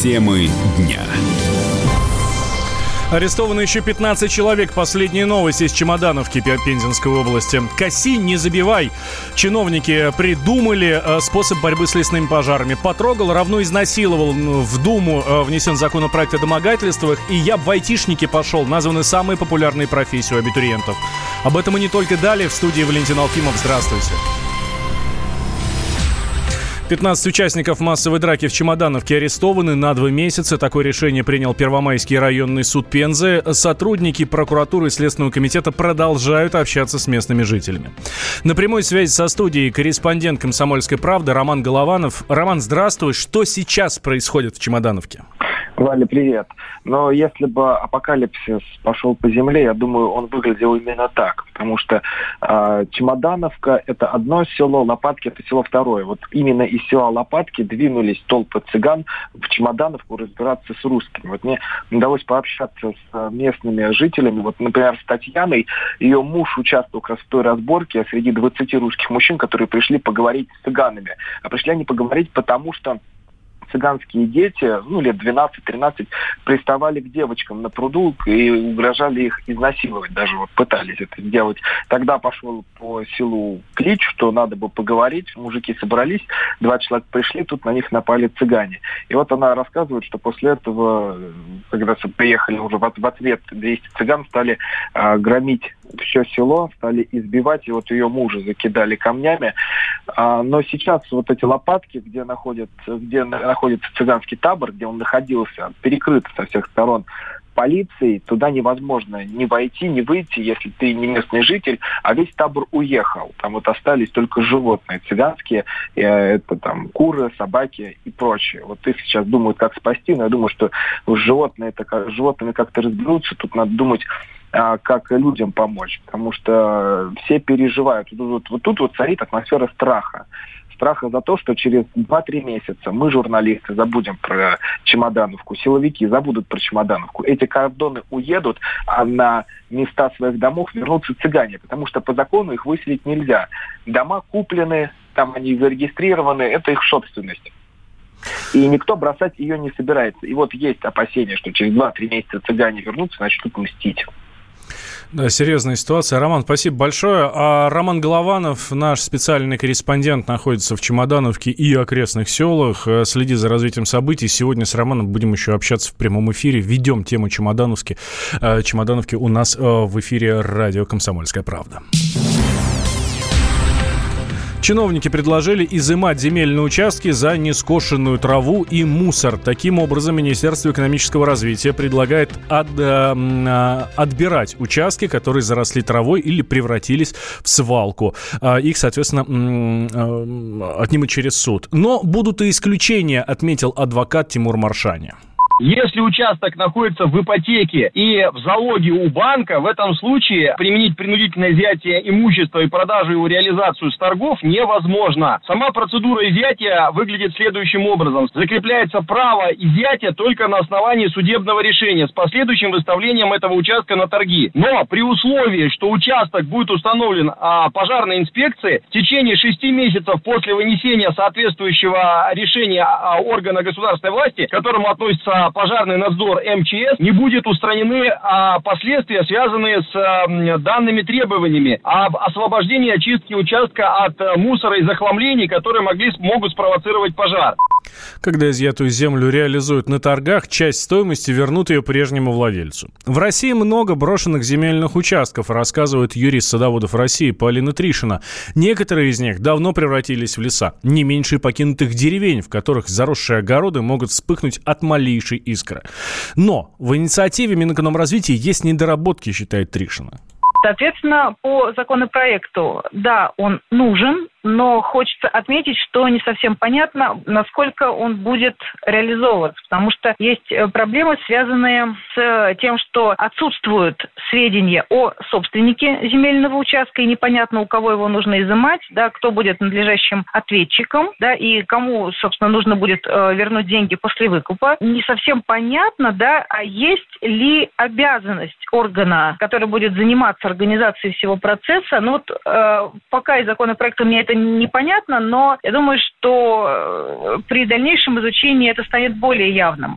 Темы дня. Арестованы еще 15 человек. Последние новости из Чемодановки Пензенской области. Коси, не забивай. Чиновники придумали э, способ борьбы с лесными пожарами. Потрогал, равно изнасиловал. В Думу э, внесен законопроект о домогательствах. И я в айтишнике пошел. Названы самые популярные профессии у абитуриентов. Об этом и не только далее. В студии Валентин Алфимов. Здравствуйте. 15 участников массовой драки в Чемодановке арестованы на два месяца. Такое решение принял Первомайский районный суд Пензы. Сотрудники прокуратуры и Следственного комитета продолжают общаться с местными жителями. На прямой связи со студией корреспондент «Комсомольской правды» Роман Голованов. Роман, здравствуй. Что сейчас происходит в Чемодановке? Валя, привет. Но если бы апокалипсис пошел по земле, я думаю, он выглядел именно так. Потому что э, Чемодановка – это одно село, Лопатки – это село второе. Вот именно из села Лопатки двинулись толпы цыган в Чемодановку разбираться с русскими. Вот мне удалось пообщаться с местными жителями. Вот, например, с Татьяной. Ее муж участвовал как раз в той разборке среди 20 русских мужчин, которые пришли поговорить с цыганами. А пришли они поговорить потому, что цыганские дети, ну, лет 12-13, приставали к девочкам на пруду и угрожали их изнасиловать, даже вот пытались это сделать. Тогда пошел по селу клич, что надо бы поговорить, мужики собрались, два человека пришли, тут на них напали цыгане. И вот она рассказывает, что после этого, когда приехали уже в, ответ 200 цыган, стали э, громить все село, стали избивать, и вот ее мужа закидали камнями. А, но сейчас вот эти лопатки, где, находят, где находится цыганский табор, где он находился, перекрыт со всех сторон полицией, туда невозможно ни войти, ни выйти, если ты не местный житель, а весь табор уехал. Там вот остались только животные цыганские, э, это там куры, собаки и прочее. Вот их сейчас думают, как спасти, но я думаю, что животные, это, животными как-то разберутся, тут надо думать а, как людям помочь, потому что все переживают. Вот тут вот царит атмосфера страха. Страха за то, что через 2-3 месяца мы, журналисты, забудем про Чемодановку, силовики забудут про Чемодановку. Эти кордоны уедут, а на места своих домов вернутся цыгане, потому что по закону их выселить нельзя. Дома куплены, там они зарегистрированы, это их собственность. И никто бросать ее не собирается. И вот есть опасения, что через 2-3 месяца цыгане вернутся, начнут мстить. Да, серьезная ситуация. Роман, спасибо большое. А Роман Голованов, наш специальный корреспондент, находится в Чемодановке и окрестных селах. Э, следи за развитием событий. Сегодня с Романом будем еще общаться в прямом эфире. Ведем тему Чемодановки. Э, Чемодановки у нас э, в эфире радио «Комсомольская правда». Чиновники предложили изымать земельные участки за нескошенную траву и мусор. Таким образом, Министерство экономического развития предлагает от, э, э, отбирать участки, которые заросли травой или превратились в свалку. Э, их, соответственно, э, отнимут через суд. Но будут и исключения, отметил адвокат Тимур Маршани. Если участок находится в ипотеке и в залоге у банка, в этом случае применить принудительное изъятие имущества и продажу его реализацию с торгов невозможно. Сама процедура изъятия выглядит следующим образом. Закрепляется право изъятия только на основании судебного решения с последующим выставлением этого участка на торги. Но при условии, что участок будет установлен а, пожарной инспекцией в течение шести месяцев после вынесения соответствующего решения а, органа государственной власти, к которому относится пожарный надзор МЧС, не будет устранены а, последствия, связанные с данными требованиями об освобождении очистки участка от а, мусора и захламлений, которые могли, могут спровоцировать пожар. Когда изъятую землю реализуют на торгах, часть стоимости вернут ее прежнему владельцу. В России много брошенных земельных участков, рассказывает юрист садоводов России Полина Тришина. Некоторые из них давно превратились в леса. Не меньше покинутых деревень, в которых заросшие огороды могут вспыхнуть от малейшей искры. Но в инициативе Минэкономразвития есть недоработки, считает Тришина. Соответственно, по законопроекту, да, он нужен, но хочется отметить, что не совсем понятно, насколько он будет реализовываться, потому что есть э, проблемы, связанные с тем, что отсутствуют сведения о собственнике земельного участка, и непонятно, у кого его нужно изымать, да, кто будет надлежащим ответчиком, да, и кому, собственно, нужно будет э, вернуть деньги после выкупа. Не совсем понятно, да, а есть ли обязанность органа, который будет заниматься организации всего процесса. Ну вот э, пока из законопроекта мне это непонятно, но я думаю, что э, при дальнейшем изучении это станет более явным.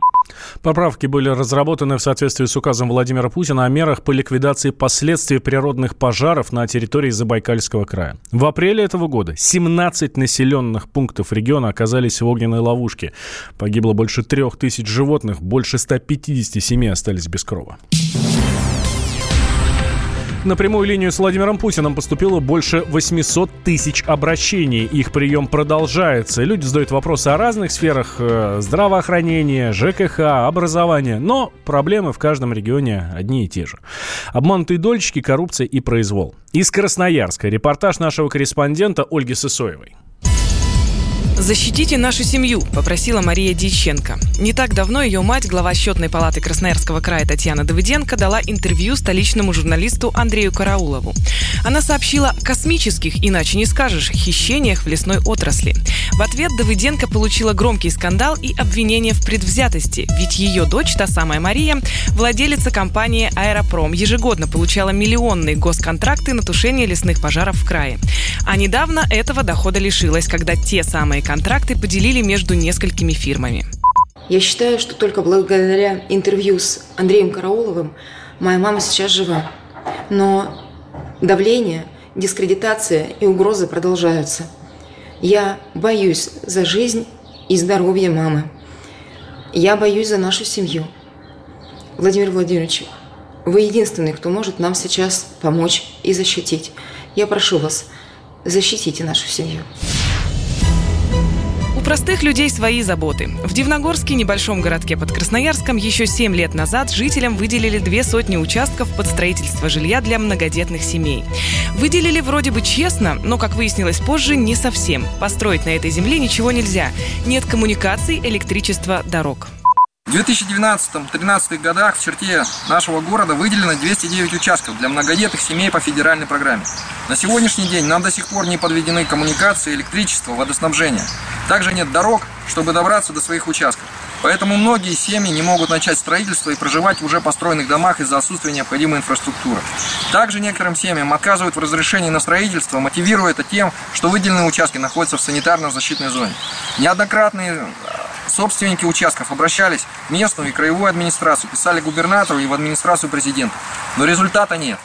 Поправки были разработаны в соответствии с указом Владимира Путина о мерах по ликвидации последствий природных пожаров на территории Забайкальского края. В апреле этого года 17 населенных пунктов региона оказались в огненной ловушке. Погибло больше трех тысяч животных, больше 150 семей остались без крова. На прямую линию с Владимиром Путиным поступило больше 800 тысяч обращений. Их прием продолжается. Люди задают вопросы о разных сферах э, здравоохранения, ЖКХ, образования. Но проблемы в каждом регионе одни и те же. Обманутые дольщики, коррупция и произвол. Из Красноярска репортаж нашего корреспондента Ольги Сысоевой. «Защитите нашу семью», – попросила Мария Дьяченко. Не так давно ее мать, глава счетной палаты Красноярского края Татьяна Давыденко, дала интервью столичному журналисту Андрею Караулову. Она сообщила о космических, иначе не скажешь, хищениях в лесной отрасли. В ответ Давыденко получила громкий скандал и обвинение в предвзятости, ведь ее дочь, та самая Мария, владелица компании «Аэропром», ежегодно получала миллионные госконтракты на тушение лесных пожаров в крае. А недавно этого дохода лишилась, когда те самые контракты поделили между несколькими фирмами. Я считаю, что только благодаря интервью с Андреем Карауловым моя мама сейчас жива. Но давление, дискредитация и угрозы продолжаются. Я боюсь за жизнь и здоровье мамы. Я боюсь за нашу семью. Владимир Владимирович, вы единственный, кто может нам сейчас помочь и защитить. Я прошу вас, защитите нашу семью простых людей свои заботы. В Дивногорске, небольшом городке под Красноярском, еще 7 лет назад жителям выделили две сотни участков под строительство жилья для многодетных семей. Выделили вроде бы честно, но, как выяснилось позже, не совсем. Построить на этой земле ничего нельзя. Нет коммуникаций, электричества, дорог. В 2012-2013 годах в черте нашего города выделено 209 участков для многодетных семей по федеральной программе. На сегодняшний день нам до сих пор не подведены коммуникации, электричество, водоснабжение. Также нет дорог, чтобы добраться до своих участков. Поэтому многие семьи не могут начать строительство и проживать в уже построенных домах из-за отсутствия необходимой инфраструктуры. Также некоторым семьям отказывают в разрешении на строительство, мотивируя это тем, что выделенные участки находятся в санитарно-защитной зоне. Неоднократные Собственники участков обращались в местную и краевую администрацию, писали губернатору и в администрацию президента. Но результата нет.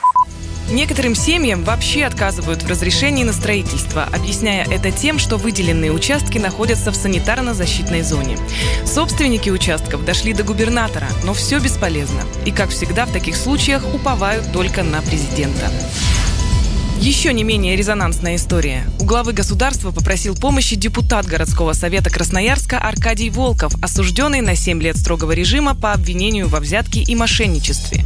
Некоторым семьям вообще отказывают в разрешении на строительство, объясняя это тем, что выделенные участки находятся в санитарно-защитной зоне. Собственники участков дошли до губернатора, но все бесполезно. И, как всегда в таких случаях, уповают только на президента. Еще не менее резонансная история. У главы государства попросил помощи депутат городского совета Красноярска Аркадий Волков, осужденный на 7 лет строгого режима по обвинению во взятке и мошенничестве.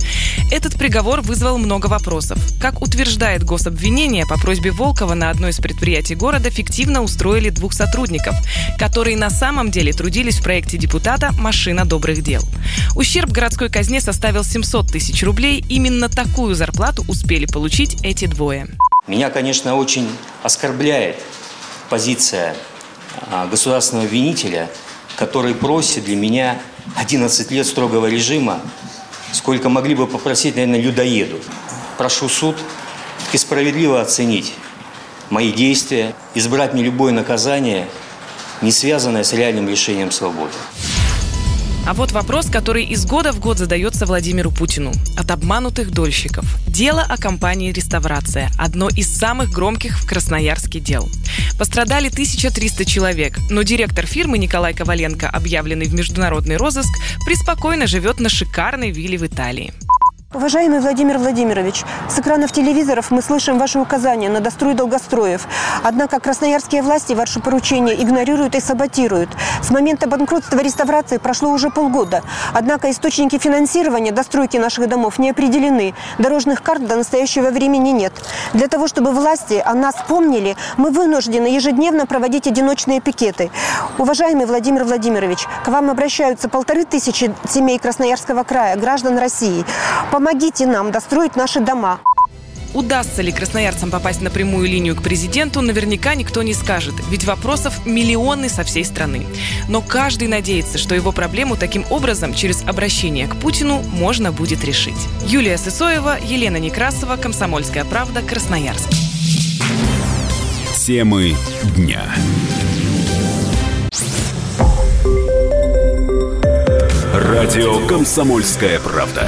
Этот приговор вызвал много вопросов. Как утверждает гособвинение, по просьбе Волкова на одно из предприятий города фиктивно устроили двух сотрудников, которые на самом деле трудились в проекте депутата «Машина добрых дел». Ущерб городской казне составил 700 тысяч рублей. Именно такую зарплату успели получить эти двое. Меня, конечно, очень оскорбляет позиция а, государственного обвинителя, который просит для меня 11 лет строгого режима, сколько могли бы попросить, наверное, людоеду. Прошу суд и справедливо оценить мои действия, избрать мне любое наказание, не связанное с реальным лишением свободы. А вот вопрос, который из года в год задается Владимиру Путину. От обманутых дольщиков. Дело о компании «Реставрация». Одно из самых громких в Красноярске дел. Пострадали 1300 человек, но директор фирмы Николай Коваленко, объявленный в международный розыск, преспокойно живет на шикарной вилле в Италии. Уважаемый Владимир Владимирович, с экранов телевизоров мы слышим ваши указания на дострой долгостроев. Однако красноярские власти ваши поручения игнорируют и саботируют. С момента банкротства реставрации прошло уже полгода. Однако источники финансирования достройки наших домов не определены. Дорожных карт до настоящего времени нет. Для того, чтобы власти о нас помнили, мы вынуждены ежедневно проводить одиночные пикеты. Уважаемый Владимир Владимирович, к вам обращаются полторы тысячи семей Красноярского края, граждан России. Помогите нам достроить наши дома. Удастся ли красноярцам попасть на прямую линию к президенту, наверняка никто не скажет, ведь вопросов миллионы со всей страны. Но каждый надеется, что его проблему таким образом через обращение к Путину можно будет решить. Юлия Сысоева, Елена Некрасова, Комсомольская правда, Красноярск. Темы дня. Радио «Комсомольская правда».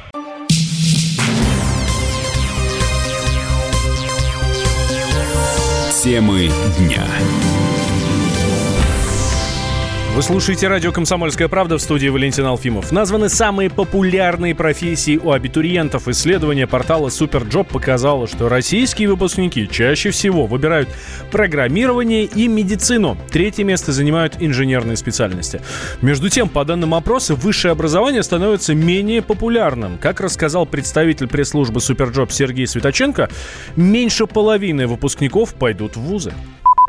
Темы дня. Вы слушаете радио «Комсомольская правда» в студии Валентин Алфимов. Названы самые популярные профессии у абитуриентов. Исследование портала Superjob показало, что российские выпускники чаще всего выбирают программирование и медицину. Третье место занимают инженерные специальности. Между тем, по данным опроса, высшее образование становится менее популярным. Как рассказал представитель пресс-службы Superjob Сергей Светоченко, меньше половины выпускников пойдут в вузы.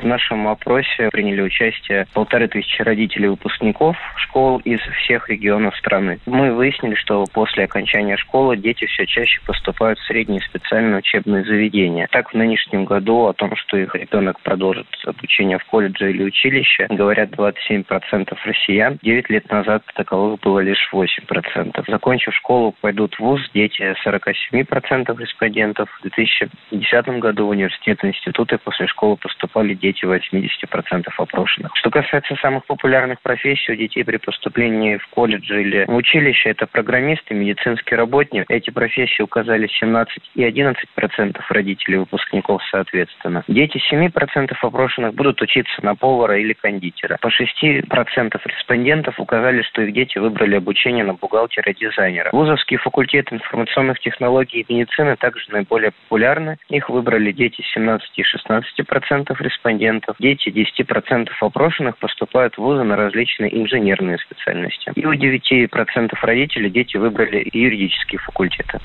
В нашем опросе приняли участие полторы тысячи родителей выпускников школ из всех регионов страны. Мы выяснили, что после окончания школы дети все чаще поступают в средние специальные учебные заведения. Так, в нынешнем году о том, что их ребенок продолжит обучение в колледже или училище, говорят 27% россиян. Девять лет назад таковых было лишь 8%. Закончив школу, пойдут в ВУЗ дети 47% респондентов. В 2010 году в университеты и институты после школы поступали дети дети 80% опрошенных. Что касается самых популярных профессий у детей при поступлении в колледж или в училище, это программисты, медицинский работник. Эти профессии указали 17 и 11% родителей выпускников соответственно. Дети 7% опрошенных будут учиться на повара или кондитера. По 6% респондентов указали, что их дети выбрали обучение на бухгалтера-дизайнера. Вузовские факультеты информационных технологий и медицины также наиболее популярны. Их выбрали дети 17 и 16% респондентов респондентов, дети 10% опрошенных поступают в вузы на различные инженерные специальности. И у 9% родителей дети выбрали юридические факультеты.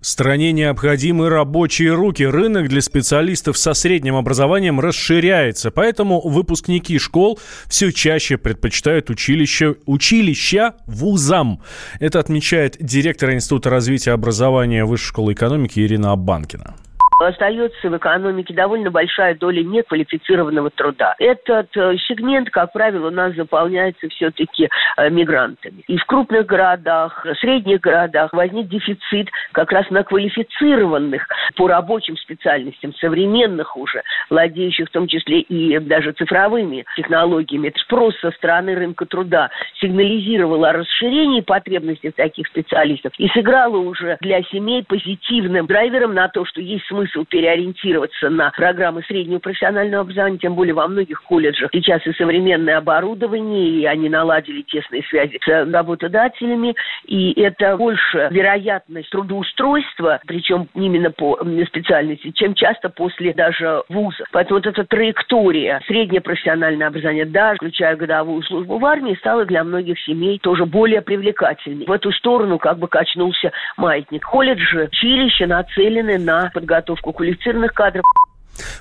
Стране необходимы рабочие руки. Рынок для специалистов со средним образованием расширяется. Поэтому выпускники школ все чаще предпочитают училище, училища вузам. Это отмечает директор Института развития образования Высшей школы экономики Ирина Абанкина остается в экономике довольно большая доля неквалифицированного труда. Этот э, сегмент, как правило, у нас заполняется все-таки э, мигрантами. И в крупных городах, средних городах возник дефицит как раз на квалифицированных по рабочим специальностям, современных уже, владеющих в том числе и даже цифровыми технологиями. Это спрос со стороны рынка труда сигнализировал о расширении потребностей таких специалистов и сыграло уже для семей позитивным драйвером на то, что есть смысл смысл переориентироваться на программы среднего профессионального образования, тем более во многих колледжах сейчас и современное оборудование, и они наладили тесные связи с работодателями, и это больше вероятность трудоустройства, причем именно по специальности, чем часто после даже вуза. Поэтому вот эта траектория среднее профессиональное образование, даже включая годовую службу в армии, стала для многих семей тоже более привлекательной. В эту сторону как бы качнулся маятник. Колледжи, училища нацелены на подготовку подготовку квалифицированных кадров.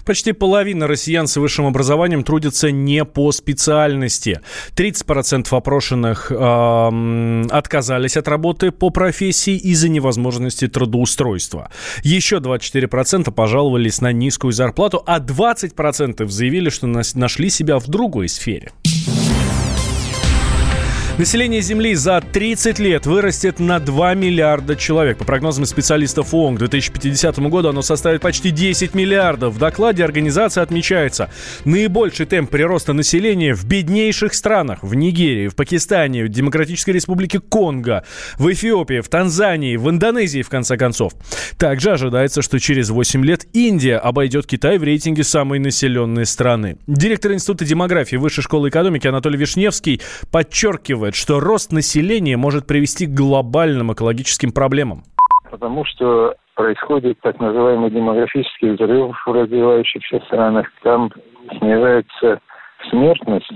Почти половина россиян с высшим образованием трудятся не по специальности. 30% опрошенных э, отказались от работы по профессии из-за невозможности трудоустройства. Еще 24% пожаловались на низкую зарплату, а 20% заявили, что нашли себя в другой сфере. Население Земли за 30 лет вырастет на 2 миллиарда человек. По прогнозам специалистов ООН, к 2050 году оно составит почти 10 миллиардов. В докладе организации отмечается, наибольший темп прироста населения в беднейших странах. В Нигерии, в Пакистане, в Демократической Республике Конго, в Эфиопии, в Танзании, в Индонезии, в конце концов. Также ожидается, что через 8 лет Индия обойдет Китай в рейтинге самой населенной страны. Директор Института демографии Высшей школы экономики Анатолий Вишневский подчеркивает, подчеркивает, что рост населения может привести к глобальным экологическим проблемам. Потому что происходит так называемый демографический взрыв в развивающихся странах. Там снижается смертность,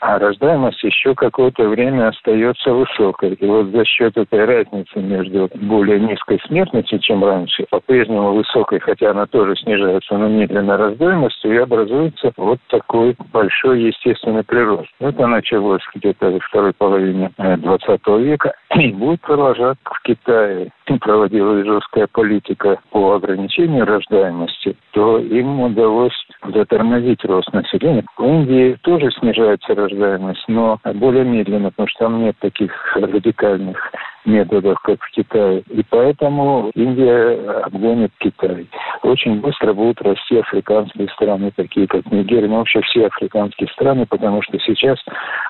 а рождаемость еще какое-то время остается высокой. И вот за счет этой разницы между более низкой смертностью, чем раньше, по-прежнему высокой, хотя она тоже снижается, но медленно рождаемостью, и образуется вот такой большой естественный прирост. Это началось где-то во второй половине 20 э, века и будет продолжаться в Китае. Проводилась жесткая политика по ограничению рождаемости, то им удалось затормозить рост населения. В Индии тоже снижается рождаемость, но более медленно, потому что там нет таких радикальных методов, как в Китае. И поэтому Индия обгонит Китай. Очень быстро будут расти африканские страны, такие как Нигерия, но вообще все африканские страны, потому что сейчас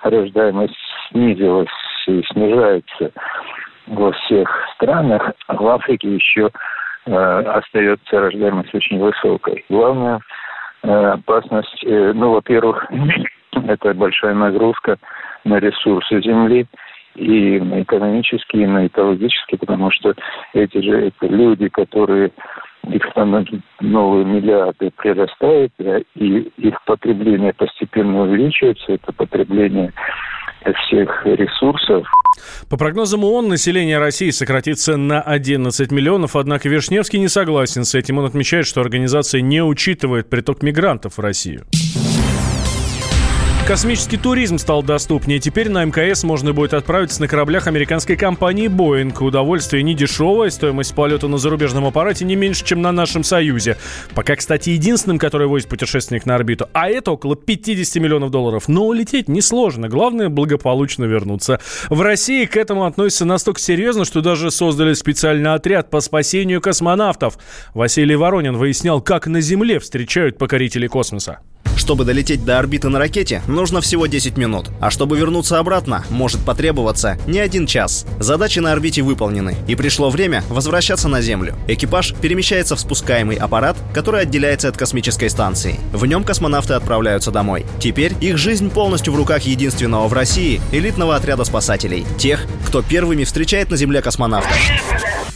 рождаемость снизилась и снижается во всех странах. В Африке еще э, остается рождаемость очень высокой. Главное э, опасность, э, ну, во-первых, это большая нагрузка на ресурсы Земли – и экономически, и на экологически, потому что эти же это люди, которые их там новые миллиарды прирастают, и их потребление постепенно увеличивается, это потребление всех ресурсов. По прогнозам ООН, население России сократится на 11 миллионов, однако Вишневский не согласен с этим. Он отмечает, что организация не учитывает приток мигрантов в Россию. Космический туризм стал доступнее. Теперь на МКС можно будет отправиться на кораблях американской компании Boeing. Удовольствие не дешевое, стоимость полета на зарубежном аппарате не меньше, чем на нашем Союзе. Пока, кстати, единственным, который возит путешественник на орбиту. А это около 50 миллионов долларов. Но улететь несложно. Главное, благополучно вернуться. В России к этому относятся настолько серьезно, что даже создали специальный отряд по спасению космонавтов. Василий Воронин выяснял, как на Земле встречают покорителей космоса. Чтобы долететь до орбиты на ракете, нужно всего 10 минут. А чтобы вернуться обратно, может потребоваться не один час. Задачи на орбите выполнены, и пришло время возвращаться на Землю. Экипаж перемещается в спускаемый аппарат, который отделяется от космической станции. В нем космонавты отправляются домой. Теперь их жизнь полностью в руках единственного в России элитного отряда спасателей. Тех, кто первыми встречает на Земле космонавтов.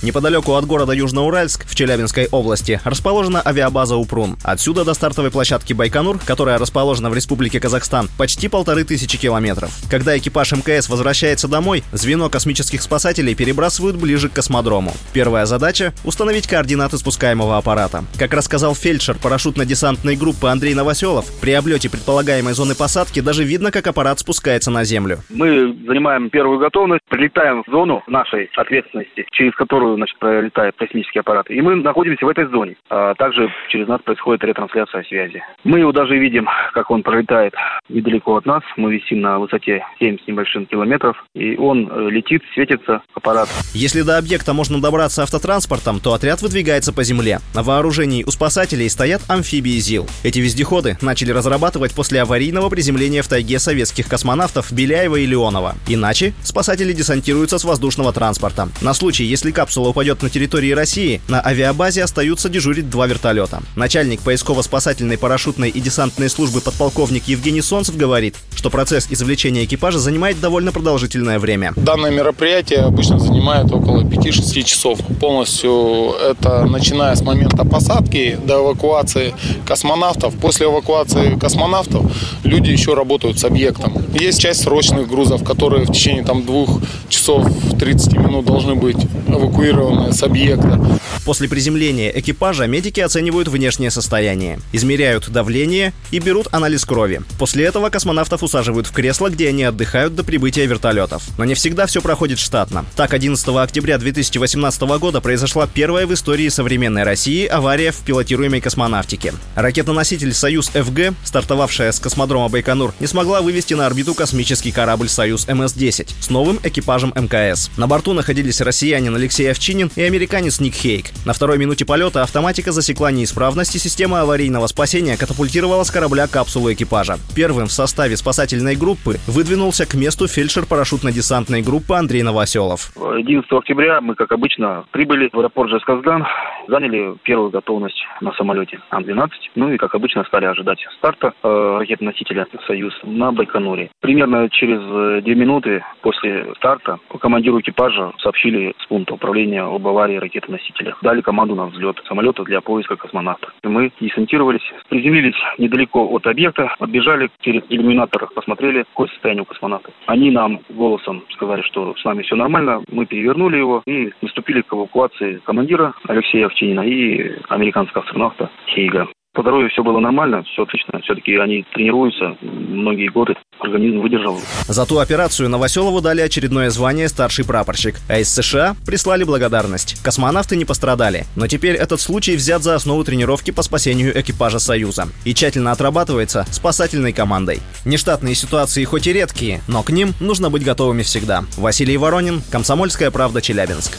Неподалеку от города Южноуральск в Челябинской области расположена авиабаза Упрун. Отсюда до стартовой площадки Байконур, которая расположена в Республике Казахстан, почти полторы тысячи километров. Когда экипаж МКС возвращается домой, звено космических спасателей перебрасывают ближе к космодрому. Первая задача — установить координаты спускаемого аппарата. Как рассказал фельдшер парашютно-десантной группы Андрей Новоселов, при облете предполагаемой зоны посадки даже видно, как аппарат спускается на землю. Мы занимаем первую готовность, прилетаем в зону нашей ответственности, через которую значит, пролетает космический аппарат. И мы находимся в этой зоне. А также через нас происходит ретрансляция связи. Мы его даже видим, как он пролетает недалеко от нас. Мы висим на высоте 7 с небольшим километров. И он э, летит, светится, аппарат. Если до объекта можно добраться автотранспортом, то отряд выдвигается по земле. На вооружении у спасателей стоят амфибии ЗИЛ. Эти вездеходы начали разрабатывать после аварийного приземления в тайге советских космонавтов Беляева и Леонова. Иначе спасатели десантируются с воздушного транспорта. На случай, если капсула упадет на территории России, на авиабазе остаются дежурить два вертолета. Начальник поисково-спасательной парашютной и десантной службы подполковник Евгений Солнцев говорит, что процесс извлечения экипажа занимает довольно продолжительное время. Данное мероприятие обычно занимает около 5-6 часов. Полностью это начиная с момента посадки до эвакуации космонавтов. После эвакуации космонавтов люди еще работают с объектом. Есть часть срочных грузов, которые в течение там, двух часов 30 минут должны быть эвакуированы с объекта. После приземления экипажа медики оценивают внешнее состояние, измеряют давление и берут анализ крови. После этого космонавтов усаживают в кресло, где они отдыхают до прибытия вертолетов. Но не всегда все проходит штатно. Так, 11 октября 2018 года произошла первая в истории современной России авария в пилотируемой космонавтике. Ракетоноситель «Союз-ФГ», стартовавшая с космодрома Байконур, не смогла вывести на орбиту космический корабль «Союз МС-10» с новым экипажем МКС. На борту находились россиянин Алексей Овчинин и американец Ник Хейк. На второй минуте полета автоматика засекла неисправность и система аварийного спасения катапультировала с корабля капсулу экипажа. Первым в составе спасательной группы выдвинулся к месту фельдшер парашютно-десантной группы Андрей Новоселов. 11 октября мы, как обычно, прибыли в аэропорт Жесказган, заняли первую готовность на самолете Ан-12, ну и, как обычно, стали ожидать старта э, ракеты-носителя «Союз» на Байконуре. Примерно через 2 минуты после старта командиру экипажа сообщили с пункта управления об аварии ракеты-носителя. Дали команду на взлет самолета для поиска космонавта. Мы десантировались, приземлились недалеко от объекта, оббежали через иллюминатор, посмотрели, какое состояние у космонавта. Они нам голосом сказали, что с нами все нормально. Мы перевернули его и наступили к эвакуации командира Алексея Овчинина и американского астронавта Хейга. По здоровью все было нормально, все отлично. Все-таки они тренируются многие годы, организм выдержал. За ту операцию Новоселову дали очередное звание старший прапорщик, а из США прислали благодарность. Космонавты не пострадали, но теперь этот случай взят за основу тренировки по спасению экипажа «Союза» и тщательно отрабатывается спасательной командой. Нештатные ситуации хоть и редкие, но к ним нужно быть готовыми всегда. Василий Воронин, Комсомольская правда, Челябинск.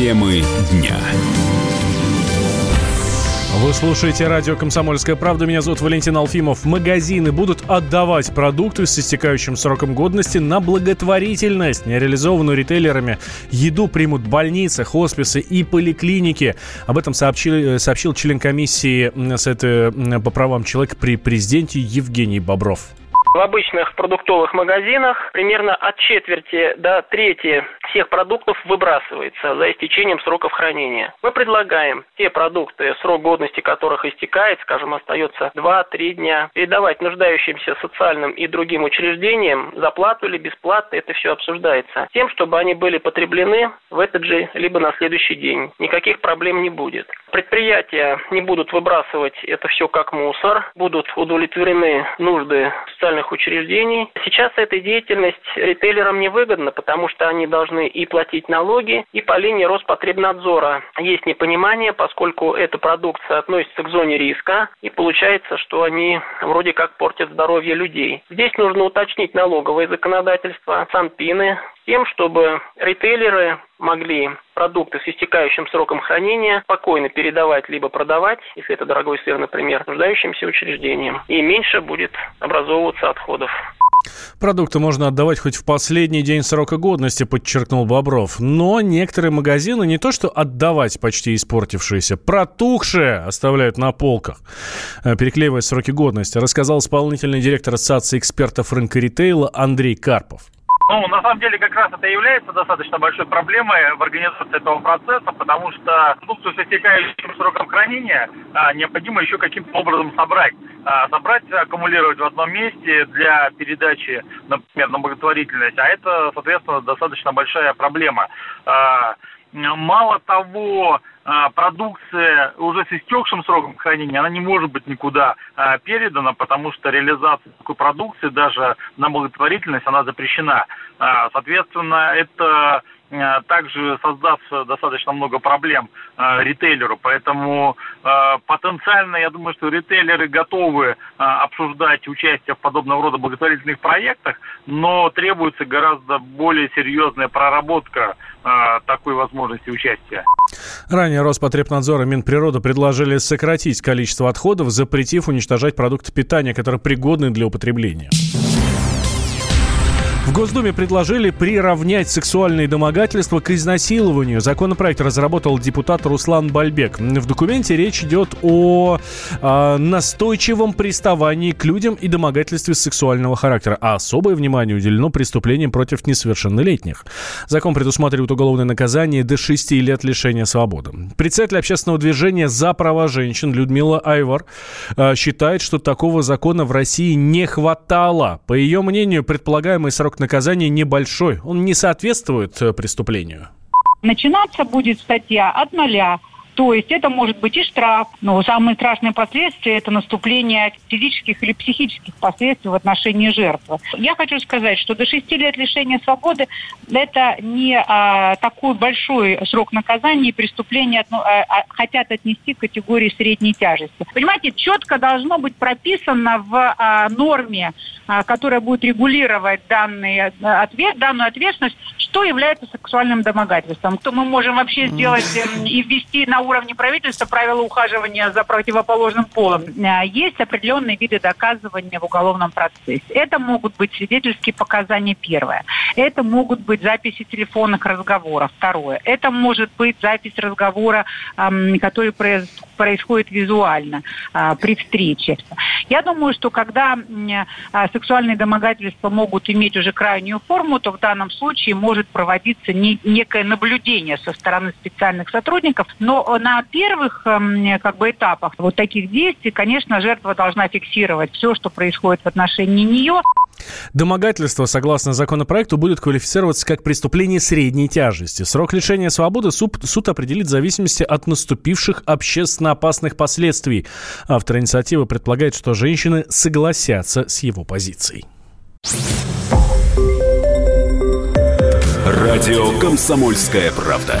Темы дня. Вы слушаете радио «Комсомольская правда». Меня зовут Валентин Алфимов. Магазины будут отдавать продукты с истекающим сроком годности на благотворительность. Нереализованную ритейлерами еду примут больницы, хосписы и поликлиники. Об этом сообщил, сообщил член комиссии с этой, по правам человека при президенте Евгений Бобров. В обычных продуктовых магазинах примерно от четверти до трети всех продуктов выбрасывается за истечением сроков хранения. Мы предлагаем те продукты, срок годности которых истекает, скажем, остается 2-3 дня, передавать нуждающимся социальным и другим учреждениям за плату или бесплатно, это все обсуждается, тем, чтобы они были потреблены в этот же либо на следующий день. Никаких проблем не будет. Предприятия не будут выбрасывать это все как мусор, будут удовлетворены нужды социальных социальных учреждений. Сейчас эта деятельность ритейлерам невыгодна, потому что они должны и платить налоги, и по линии Роспотребнадзора есть непонимание, поскольку эта продукция относится к зоне риска, и получается, что они вроде как портят здоровье людей. Здесь нужно уточнить налоговое законодательство, санпины, тем, чтобы ритейлеры могли продукты с истекающим сроком хранения спокойно передавать либо продавать, если это дорогой сыр, например, нуждающимся учреждениям, и меньше будет образовываться отходов. Продукты можно отдавать хоть в последний день срока годности, подчеркнул Бобров. Но некоторые магазины не то что отдавать почти испортившиеся, протухшие оставляют на полках, э, переклеивая сроки годности, рассказал исполнительный директор Ассоциации экспертов рынка ритейла Андрей Карпов. Ну, на самом деле, как раз это является достаточно большой проблемой в организации этого процесса, потому что продукцию с истекающим сроком хранения а, необходимо еще каким-то образом собрать. А, собрать, аккумулировать в одном месте для передачи, например, на благотворительность, а это, соответственно, достаточно большая проблема. А, мало того, а, продукция уже с истекшим сроком хранения, она не может быть никуда а, передана, потому что реализация такой продукции даже на благотворительность, она запрещена. Соответственно, это также создаст достаточно много проблем э, ритейлеру. Поэтому э, потенциально, я думаю, что ритейлеры готовы э, обсуждать участие в подобного рода благотворительных проектах, но требуется гораздо более серьезная проработка э, такой возможности участия. Ранее Роспотребнадзор и Минприрода предложили сократить количество отходов, запретив уничтожать продукты питания, которые пригодны для употребления. В Госдуме предложили приравнять сексуальные домогательства к изнасилованию. Законопроект разработал депутат Руслан Бальбек. В документе речь идет о э, настойчивом приставании к людям и домогательстве сексуального характера, а особое внимание уделено преступлениям против несовершеннолетних. Закон предусматривает уголовное наказание до 6 лет лишения свободы. Председатель общественного движения «За права женщин» Людмила Айвар э, считает, что такого закона в России не хватало. По ее мнению, предполагаемый срок наказания небольшой. Он не соответствует э, преступлению. Начинаться будет статья от нуля То есть это может быть и штраф, но самые страшные последствия – это наступление физических или психических последствий в отношении жертвы. Я хочу сказать, что до 6 лет лишения свободы – это не а, такой большой срок наказания, и преступления а, а, хотят отнести к категории средней тяжести. Понимаете, четко должно быть прописано в а, норме, а, которая будет регулировать данный а, ответ, данную ответственность, что является сексуальным домогательством. То мы можем вообще сделать э, и ввести на уровне правительства правила ухаживания за противоположным полом. Э, есть определенные виды доказывания в уголовном процессе. Это могут быть свидетельские показания первое. Это могут быть записи телефонных разговоров второе. Это может быть запись разговора, э, который происходит визуально э, при встрече. Я думаю, что когда э, сексуальные домогательства могут иметь уже крайнюю форму, то в данном случае может проводиться не, некое наблюдение со стороны специальных сотрудников. Но на первых эм, как бы, этапах вот таких действий, конечно, жертва должна фиксировать все, что происходит в отношении нее. Домогательство, согласно законопроекту, будет квалифицироваться как преступление средней тяжести. Срок лишения свободы суд, суд определит в зависимости от наступивших общественно опасных последствий. Автор инициативы предполагает, что женщины согласятся с его позицией. Радио «Комсомольская правда».